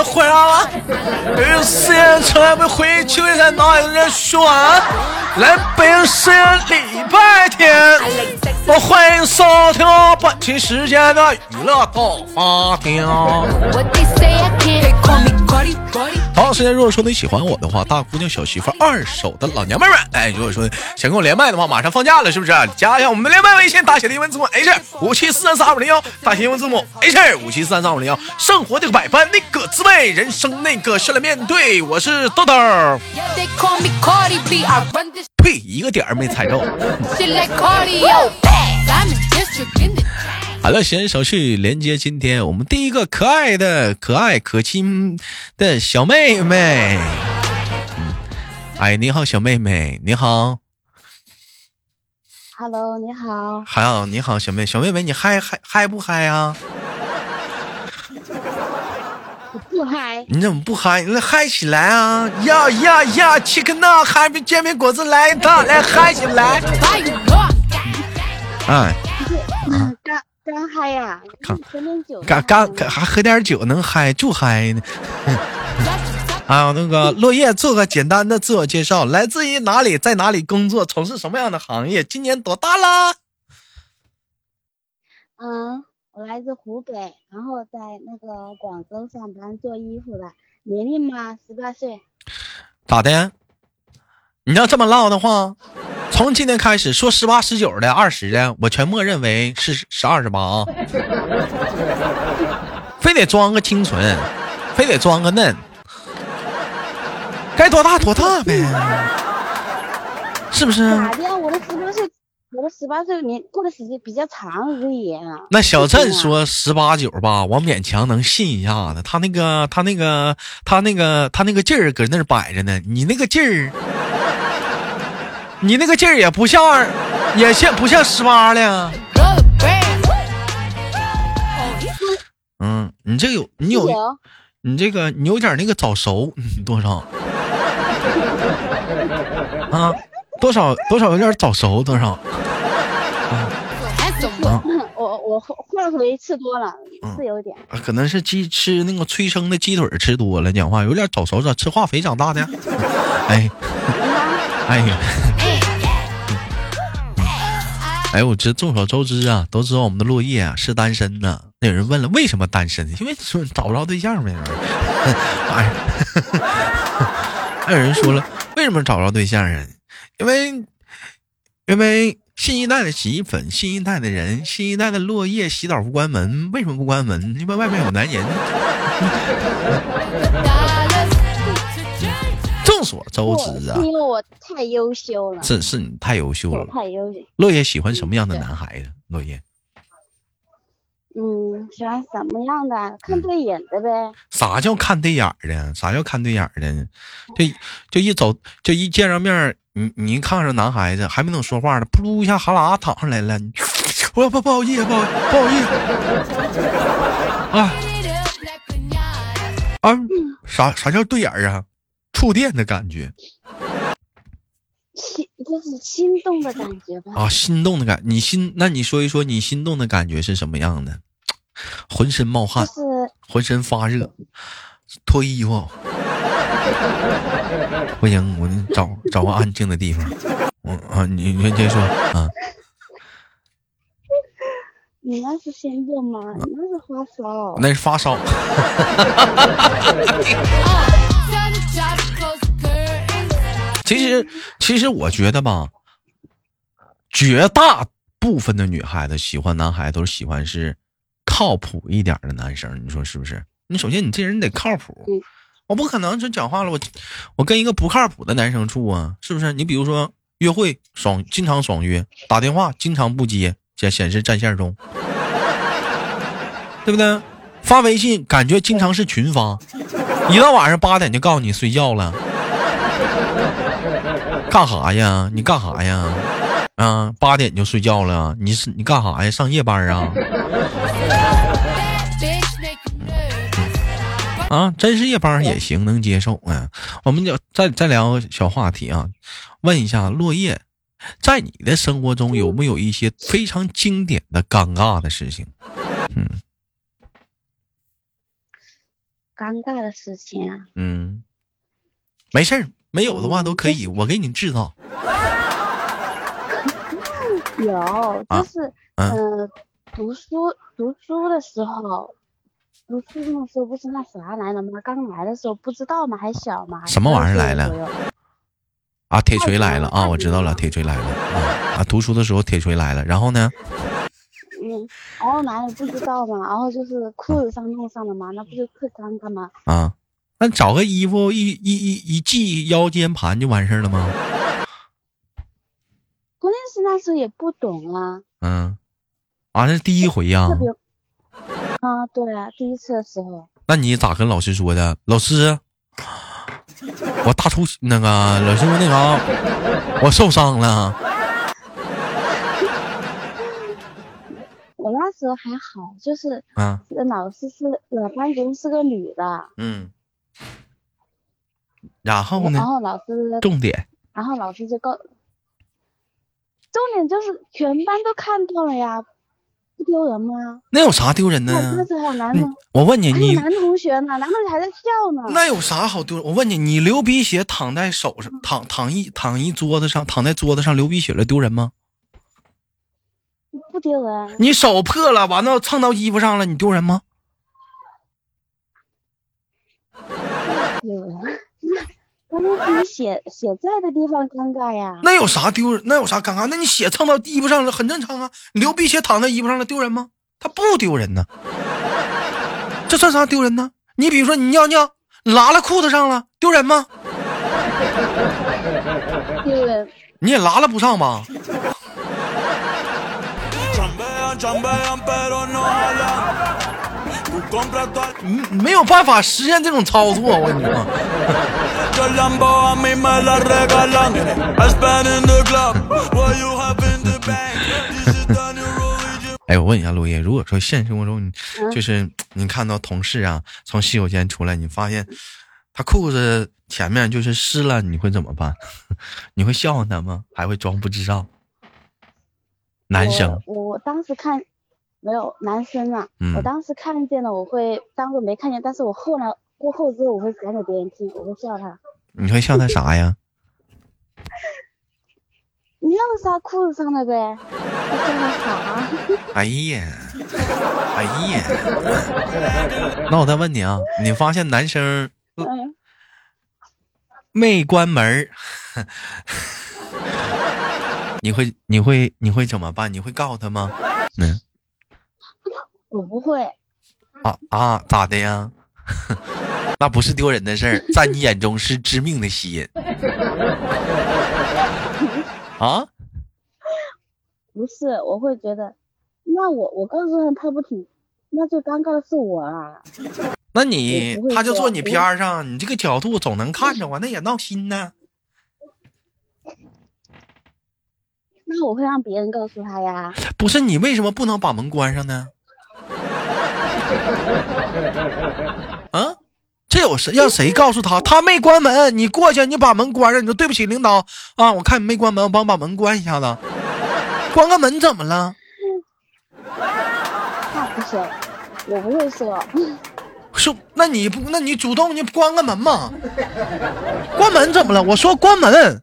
在耳边回绕。有人誓言从来没回忆，却在脑海里说。来北京时间礼拜天，我欢迎收听本期时间的娱乐大发厅。同样时间，如果说你喜欢我的话，大姑娘、小媳妇、二手的老娘们们，哎，如果说想跟我连麦的话，马上放假了，是不是？加一下我们的连麦微信，大写的英文字母 H 五七四三三二五零幺，大写英文字母 H 五七四三三二五零幺。生活这个百般那个滋味，人生那个笑来面对。我是豆豆。呸，一个点儿没踩着。好了，闲手续连接今天我们第一个可爱的、可爱可亲的小妹妹。嗯，哎，你好，小妹妹，你好。Hello，你好。好，你好，小妹，小妹妹，你嗨嗨嗨不嗨啊？不嗨。你怎么不嗨？那嗨起来啊！呀呀呀！Chicken Nugget，煎饼果子来一套，来嗨起来！哎。刚嗨呀！喝点酒。刚刚还喝点酒能嗨就嗨呢。啊，那个落叶做个简单的自我介绍，来自于哪里，在哪里工作，从事什么样的行业？今年多大啦？嗯，我来自湖北，然后在那个广州上班做衣服的，年龄嘛十八岁。咋的？你要这么唠的话？从今天开始说十八、十九的、二十的，我全默认为是十二、十八啊！非得装个清纯，非得装个嫩，该多大多大呗，是不是？咋的？我的十八岁，我的十八岁年过的时间比较长而已。那小郑说十八九吧，我勉强能信一下子。他那个，他那个，他那个，他那个劲儿搁那儿摆着呢，你那个劲儿。你那个劲儿也不像二，也像不像十八了。嗯，你这有你有，你这个你有点那个早熟，多少？啊，多少多少有点早熟，多少？啊，我我会回吃多了，是有点。可能是鸡吃那个催生的鸡腿吃多了，讲话有点早熟，咋吃化肥长大的？哎，哎呀。哎，我这众所周知啊，都知道我们的落叶啊是单身的。那有人问了，为什么单身？因为说找不着对象呗。哎，还有人说了，为什么找不着对象啊？因为，因为新一代的洗衣粉，新一代的人，新一代的落叶洗澡不关门，为什么不关门？因为外面有男人。众所周知啊，因为我太优秀了。是是你太优秀了，太优秀。落叶喜欢什么样的男孩子？落叶，嗯，喜欢什么样的？看对眼的呗。啥叫看对眼的？啥叫看对眼的？就就一走，就一见着面，你你一看上男孩子，还没等说话呢，噗一下哈喇淌上来了。我不不好意思，不好不好意思。啊啊，啥啥叫对眼啊？触电的感觉，心就是心动的感觉吧？啊，心动的感，你心，那你说一说你心动的感觉是什么样的？浑身冒汗，浑身发热，脱衣服。不行，我找找个安静的地方。我啊，你你先说啊。你那是心动吗？你那是发烧。那是发烧。其实，其实我觉得吧，绝大部分的女孩子喜欢男孩都是喜欢是靠谱一点的男生，你说是不是？你首先你这人得靠谱，我不可能就讲话了，我我跟一个不靠谱的男生处啊，是不是？你比如说约会爽，经常爽约，打电话经常不接，显显示占线中，对不对？发微信感觉经常是群发，一到晚上八点就告诉你睡觉了。干哈呀？你干哈呀？啊，八点就睡觉了？你是你干哈呀？上夜班啊？啊，真是夜班也行，能接受啊。我们就再再聊个小话题啊，问一下落叶，在你的生活中有没有一些非常经典的尴尬的事情？嗯尴尬的事情啊，嗯，没事儿，没有的话都可以，我给你制造。有，啊就是嗯呃，读书读书的时候，读初中的时候不是那啥来了吗？刚来的时候不知道嘛，还小嘛。什么玩意儿来了12岁左右啊，铁锤来了 啊！我知道了，铁锤来了啊啊！读书的时候铁锤来了，然后呢？嗯，然后来了不知道嘛，然后就是裤子上弄上了嘛，那不就特尴尬嘛？啊，那找个衣服一一一一系腰间盘就完事儿了吗？关键是那时候也不懂啊，嗯，啊，那是第一回呀。啊，对啊，第一次的时候，那你咋跟老师说的？老师，我大出那个老师那啥，我受伤了。我那时候还好，就是啊，老师是呃班主任是个女的，嗯，然后呢然？后老师重点，然后老师就告，重点就是全班都看到了呀，不丢人吗？那有啥丢人的呢那那？时候男同，我问你，你男同学呢，男同学还在笑呢。那有啥好丢人？我问你，你流鼻血躺在手上，躺躺一躺一桌子上，躺在桌子上流鼻血了，丢人吗？不丢人，你手破了，完了蹭到衣服上了，你丢人吗？丢人。关键是你血血在的地方尴尬呀。那有啥丢人？那有啥尴尬？那你血蹭到衣服上了，很正常啊。你流鼻血躺在衣服上了，丢人吗？他不丢人呢。这算啥丢人呢？你比如说你尿尿拉了裤子上了，丢人吗？丢人，你也拉了不上吧？没有办法实现这种操作，我跟你说。哎，我问一下陆爷，如果说现实生活中，你就是你看到同事啊，从洗手间出来，你发现他裤子前面就是湿了，你会怎么办？你会笑话他吗？还会装不知道。男生。我当时看。没有男生啊，嗯我当时看见了，我会当做没看见，但是我后来过后之后，我会讲给别人听，我会笑他。你会笑他啥呀？尿撒裤子上了呗，我笑他啥？哎呀，哎呀，那我再问你啊，你发现男生嗯，没关门，你会你会你会怎么办？你会告诉他吗？嗯我不会，啊啊，咋的呀？那不是丢人的事儿，在你眼中是致命的吸引。啊？不是，我会觉得，那我我告诉他他不听，那最尴尬的是我啊。那你他就坐你边儿上，你这个角度总能看着我，那也闹心呢。那我会让别人告诉他呀。不是你为什么不能把门关上呢？啊，这有谁让谁告诉他？他没关门，你过去，你把门关上，你说对不起领导啊，我看你没关门，我帮把门关一下子。关个门怎么了？那不行，我不会说。说，那你不，那你主动你关个门嘛？关门怎么了？我说关门。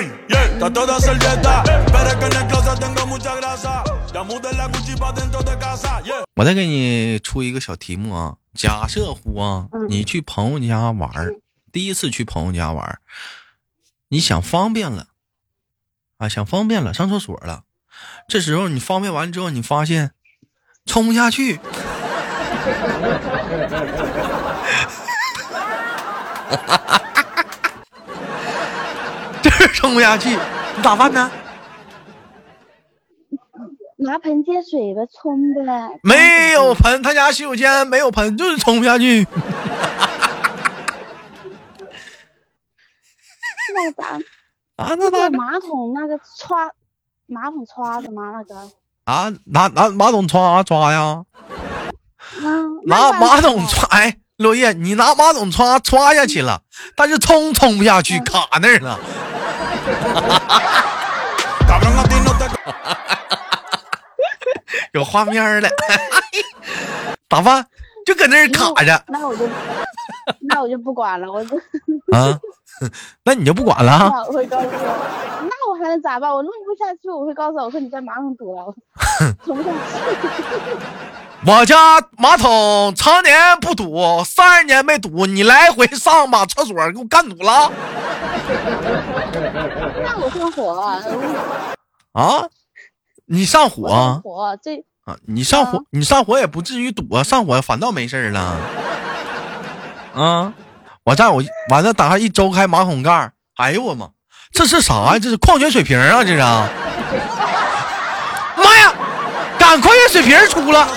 Latino gang, gang, yeah. Está toda servieta. Pero es que en el closet tengo mucha grasa. Ya mudé la Gucci pa' dentro de casa, yeah. 我再给你出一个小题目啊，假设乎啊，嗯你去朋友家玩儿，第一次去朋友家玩儿，你想方便了，啊，想方便了，上厕所了，这时候你方便完之后，你发现冲不下去，冲不下去，你咋办呢？拿盆接水吧，冲呗。没有盆，他家洗手间没有盆，就是冲不下去。那咋？啊，那那那个马桶那个刷，马桶刷子吗？那个。啊，拿拿马桶刷刷呀，嗯。拿马桶刷。哎，落叶，你拿马桶刷刷下去了，但是冲冲不下去，卡那儿了。有画面了，咋办？就搁那儿卡着那我就那我就不管了，我就啊？那你就不管了我会告诉我，那我还能咋办？我弄不下去，我会告诉我，我说你在马桶堵了，我冲不下去。我家马桶常年不堵，三十年没堵，你来回上把厕所给我干堵了上火啊，啊？你上火上啊？火，这啊你上火，你上火也不至于堵啊，上火反倒没事儿了。啊，我这我完了，打开一周开马桶盖，哎呦我妈，这是啥呀？这是矿泉水瓶啊？这是啊？妈呀，赶矿泉水瓶出了！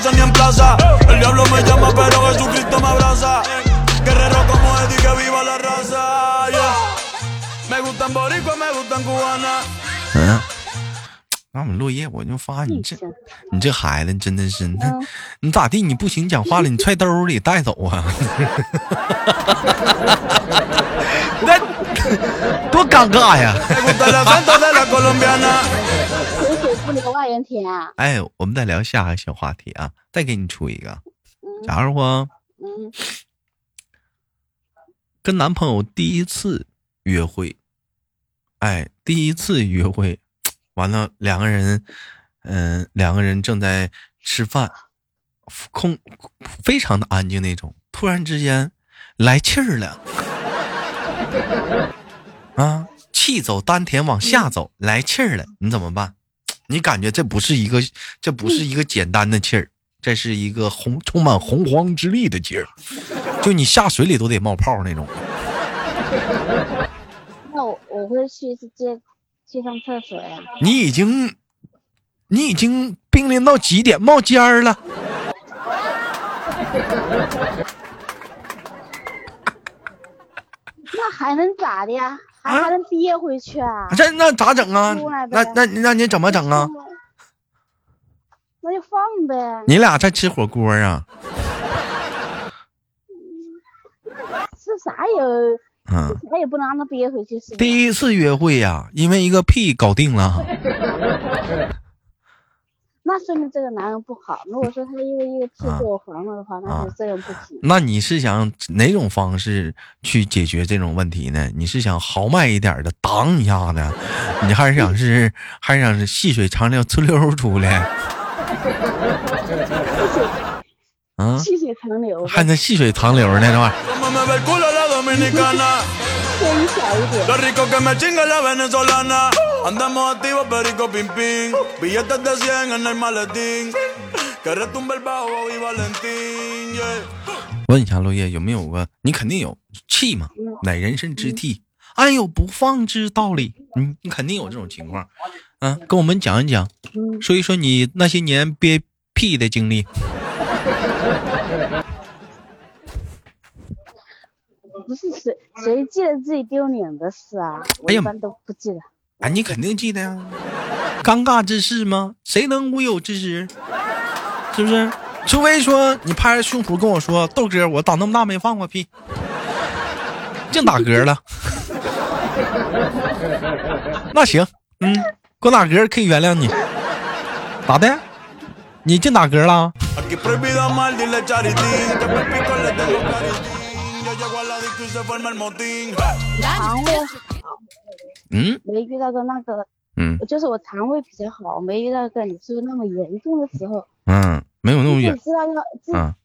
过呢？嗯，那我们落叶，我就发你这，你这孩子真的是，你你咋地？你不行讲话了，你揣兜里带走啊？那多尴尬呀！不外人田、啊。哎，我们再聊下个小话题啊，再给你出一个。假如说，嗯，跟男朋友第一次约会，哎，第一次约会，完了两个人，嗯、两个人正在吃饭，空非常的安静那种，突然之间来气儿了，啊，气走丹田往下走，来气儿了，你怎么办？你感觉这不是一个，这不是一个简单的气儿，这是一个洪充满洪荒之力的气儿，就你下水里都得冒泡那种。那我我会去去上厕所呀。你已经，你已经濒临到极点冒尖儿了。那还能咋的呀？还能憋回去啊？这那咋整啊？那那那你怎么整啊？那就放呗。你俩在吃火锅啊？吃啥也嗯，啥也不能让他憋回去，是吧？第一次约会呀、因为一个屁搞定了。那说明这个男人不好。如果说他因为一个屁啊给我黄了的话，那啊就这样不行。那你是想哪种方式去解决这种问题呢？你是想豪迈一点的挡一下子，你还是想是还是想是细水长流呲溜出来？啊，细水长流，还能细水长流呢，这玩意儿。Como me ve el culo la dominicana. 偏小一点。Lo rico que me chinga la venezolana. Andamos activos, perico pim pim. Billetes de 100 en el maletín. Que retumbe el bajo y Valentín. Yeah. 问一下落叶有没有个？你肯定有气嘛，乃人生之替，安有不放之道理？你你肯定有这种情况，嗯、跟我们讲一讲，嗯，说一说你那些年憋屁的经历。不是谁谁记得自己丢脸的事啊？我一般都不记得。啊，你肯定记得呀。尴尬之事吗？谁能无有之事？是不是？除非说你拍着胸脯跟我说，豆哥，我长那么大没放过屁，净打嗝了。那行，嗯，光打嗝可以原谅你。咋的？你净打嗝了？肠胃好，嗯没遇到过那个，嗯。就是我肠胃比较好，没遇到过你说那么严重的时候。嗯，没有那么远自己。知道要自啊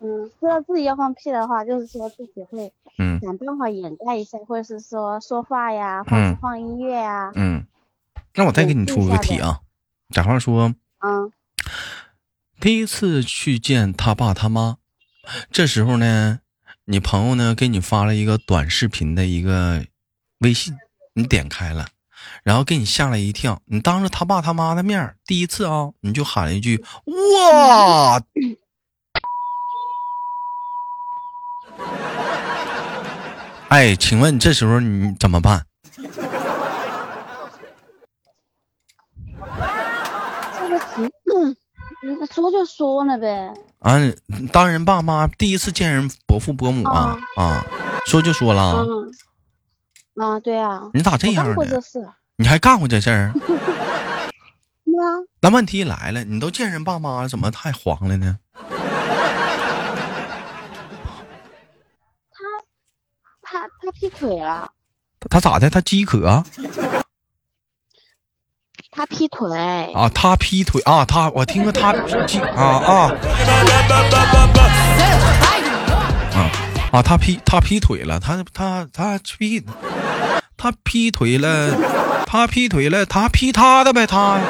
嗯，知道自己要放屁的话，就是说自己会嗯。想办法掩盖一下，或者是说说话呀，或嗯者是放音乐呀，嗯，那我再给你出个题啊。假话说，嗯。第一次去见他爸他妈，这时候呢，你朋友呢给你发了一个短视频的一个微信，你点开了，然后给你吓了一跳，你当着他爸他妈的面儿第一次啊，你就喊了一句哇。哎，请问这时候你怎么办？这个题，嗯，说就说了呗，啊，当人爸妈第一次见人伯父伯母啊啊，说就说了啊，嗯啊，对啊，你咋这样呢？干过这事。你还干过这事儿？那问题来了，你都见人爸妈了，怎么还黄了呢？他他他劈腿了，他咋的？他饥渴啊？他劈腿。啊他劈腿啊？他我听过他饥啊啊啊啊！他劈他劈腿了，他他他劈他劈腿了，他劈腿了，他劈他的呗，他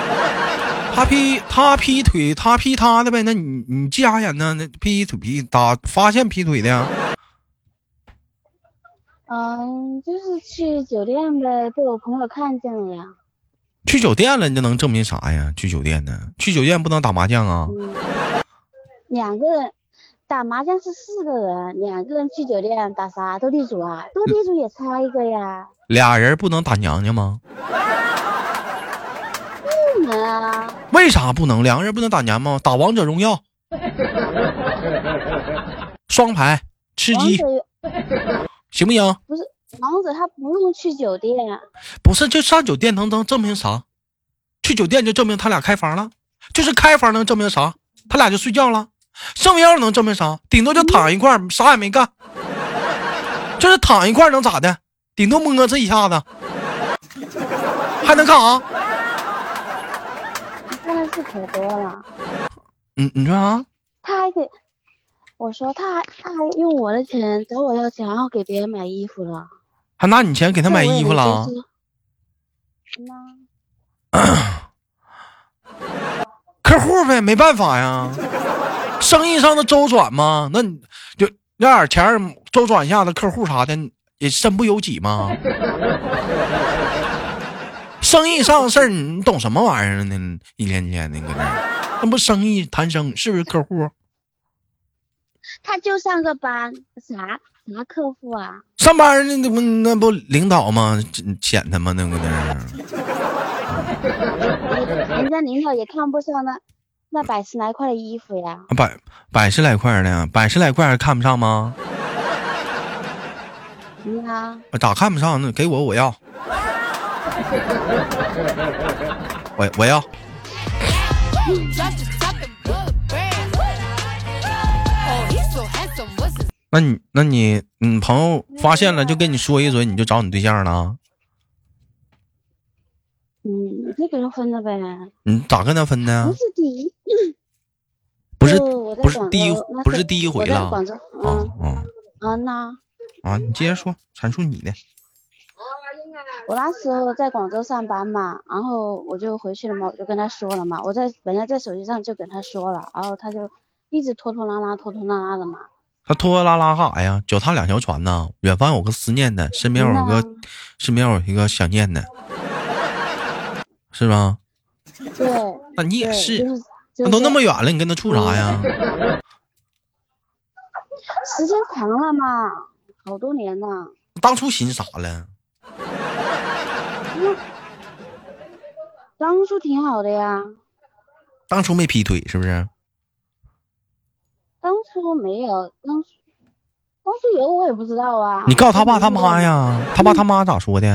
他劈他劈腿，他劈他的呗。那你你家人呢？那劈腿劈咋发现劈腿的呀？嗯，就是去酒店呗，被我朋友看见了呀。去酒店了，你这能证明啥呀？去酒店呢？去酒店不能打麻将啊？嗯，两个人打麻将是四个人，两个人去酒店打啥斗地主啊？斗地主也差一个呀，俩人不能打娘娘吗？不能啊。为啥不能？两个人不能打娘吗？打王者荣耀，双排吃鸡行不行？不是王子，他不用去酒店，不是，就上酒店能能证明啥？去酒店就证明他俩开房了，就是开房能证明啥？他俩就睡觉了，上药能证明啥？顶多就躺一块儿，啥也没干，就是躺一块儿能咋的？顶多摸这一下子，还能干啥？真的是可多了。嗯，你说啥？他还给我说他还他还用我的钱找我要钱，然后给别人买衣服了。还拿你钱给他买衣服了？这我也没接受？那客户呗，没办法呀，生意上的周转嘛，那你就那点钱周转一下子，客户啥的也身不由己嘛。生意上的事儿，你懂什么玩意儿呢？一天天的搁那，那不生意谈生是不是客户？他就上个班，啥啥客户啊？上班那那不那不领导吗？捡他吗？那不那，人家领导也看不上那那百十来块的衣服呀。百百十来块儿呢，百十来块还看不上吗？你啊，咋看不上那？给我，我要，我我要。那你那你你朋友发现了就跟你说一嘴，你就找你对象了？嗯，就跟他分了呗。你咋跟他分的不？是第一，不是不是第一不是第一回了啊嗯啊啊，那啊！你接着说，阐述你的。我那时候在广州上班嘛，然后我就回去了嘛，我就跟他说了嘛，我在本来在手机上就跟他说了，然后他就一直拖拖拉拉，拖拖拉拉的嘛。他拖拖拉拉干啥呀？脚踏两条船呢，远方有个思念的，身边有个嗯身边有一个想念的，是吧？对，那你也对是，就是那都那么远了，你跟他处啥呀？时间长了嘛，好多年呢。当初寻啥了？当初挺好的呀，当初没劈腿是不是？当初没有，当初当初有我也不知道啊。你告诉他爸他妈呀？他爸他妈咋说的？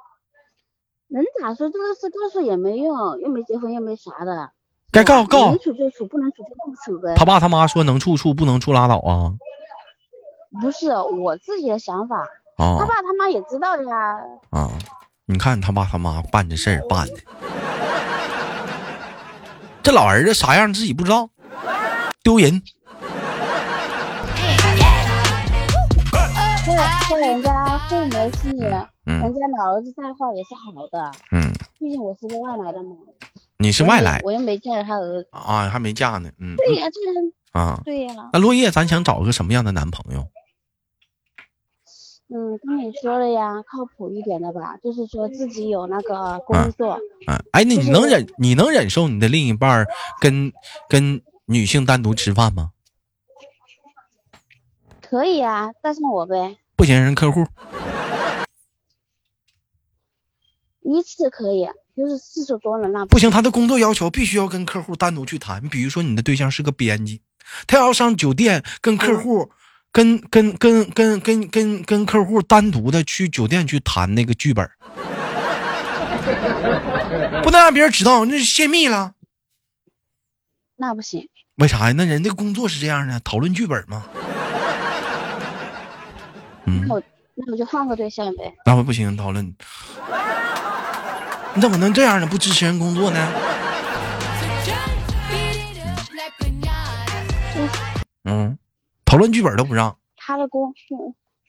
能咋说？这个事告诉也没用，又没结婚又没啥的。该告告能处就处，不能处就不处呗。他爸他妈说能处处，不能处拉倒啊不是我自己的想法，啊他爸他妈也知道呀。啊！你看他爸他妈办这事儿办的，这老儿子啥样自己不知道，丢人。对对，人家父母是，嗯人家老儿子带话也是好的，嗯，毕竟我是个外来的嘛。你是外来我又没见着他儿子。啊，还没嫁呢。嗯对呀、这人啊，对呀、那落叶，咱想找个什么样的男朋友？嗯，跟你说了呀，靠谱一点的吧，就是说自己有那个工作，啊，哎，那你能忍你能忍受你的另一半跟跟女性单独吃饭吗？可以啊，带上我呗，不行，人客户一次可以，就是次数多了那不行，他的工作要求必须要跟客户单独去谈。比如说你的对象是个编辑，他要上酒店跟客户跟跟跟跟跟跟跟客户单独的去酒店去谈那个剧本，不能让别人知道，那是泄密了。那不行，为啥呀？那人家工作是这样的，讨论剧本吗？嗯那，我那我就换个对象呗。那我不行，讨论。你怎么能这样呢？不支持人工作呢.嗯，讨论剧本都不让，他的工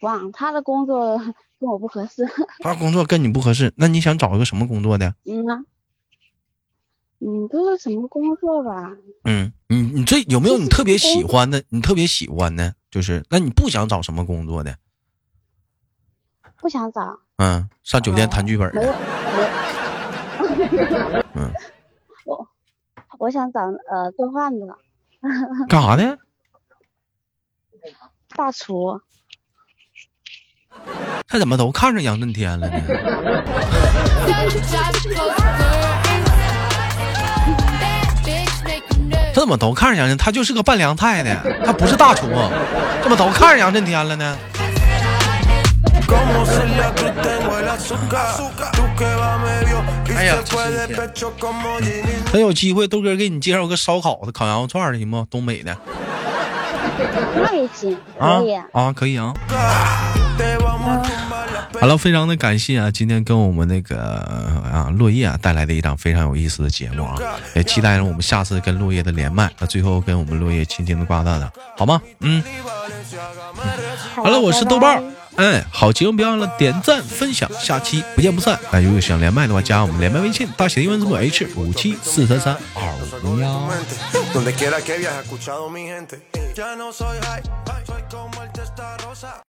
哇，他的工作跟我不合适。他工作跟你不合适，那你想找一个什么工作的？嗯啊，嗯，不是什么工作吧？嗯，你你这有没有你特别喜欢的？你特别喜欢的，就是那你不想找什么工作的？不想找，嗯，上酒店谈剧本没有的。嗯，我我想找呃做饭的 干啥的？大厨。他怎么都看上杨震天了呢？这么都看着杨震他就是个拌凉菜的他不是大厨这么都看着杨震天了呢？哎呀等有机会豆哥给你介绍个烧烤的烤羊肉串的行不？东北的。那也行啊。啊可以啊。好了，非常的感谢啊，今天跟我们那个啊落叶啊带来的一档非常有意思的节目啊，也期待着我们下次跟落叶的连麦。那最后跟我们落叶轻轻的挂断了，好吗？嗯，好了，我是豆瓣儿。哎，好节目别忘了点赞分享，下期不见不散。那如果想连麦的话，加我们连麦微信，大写的英文字母 H 五七四三三二五幺。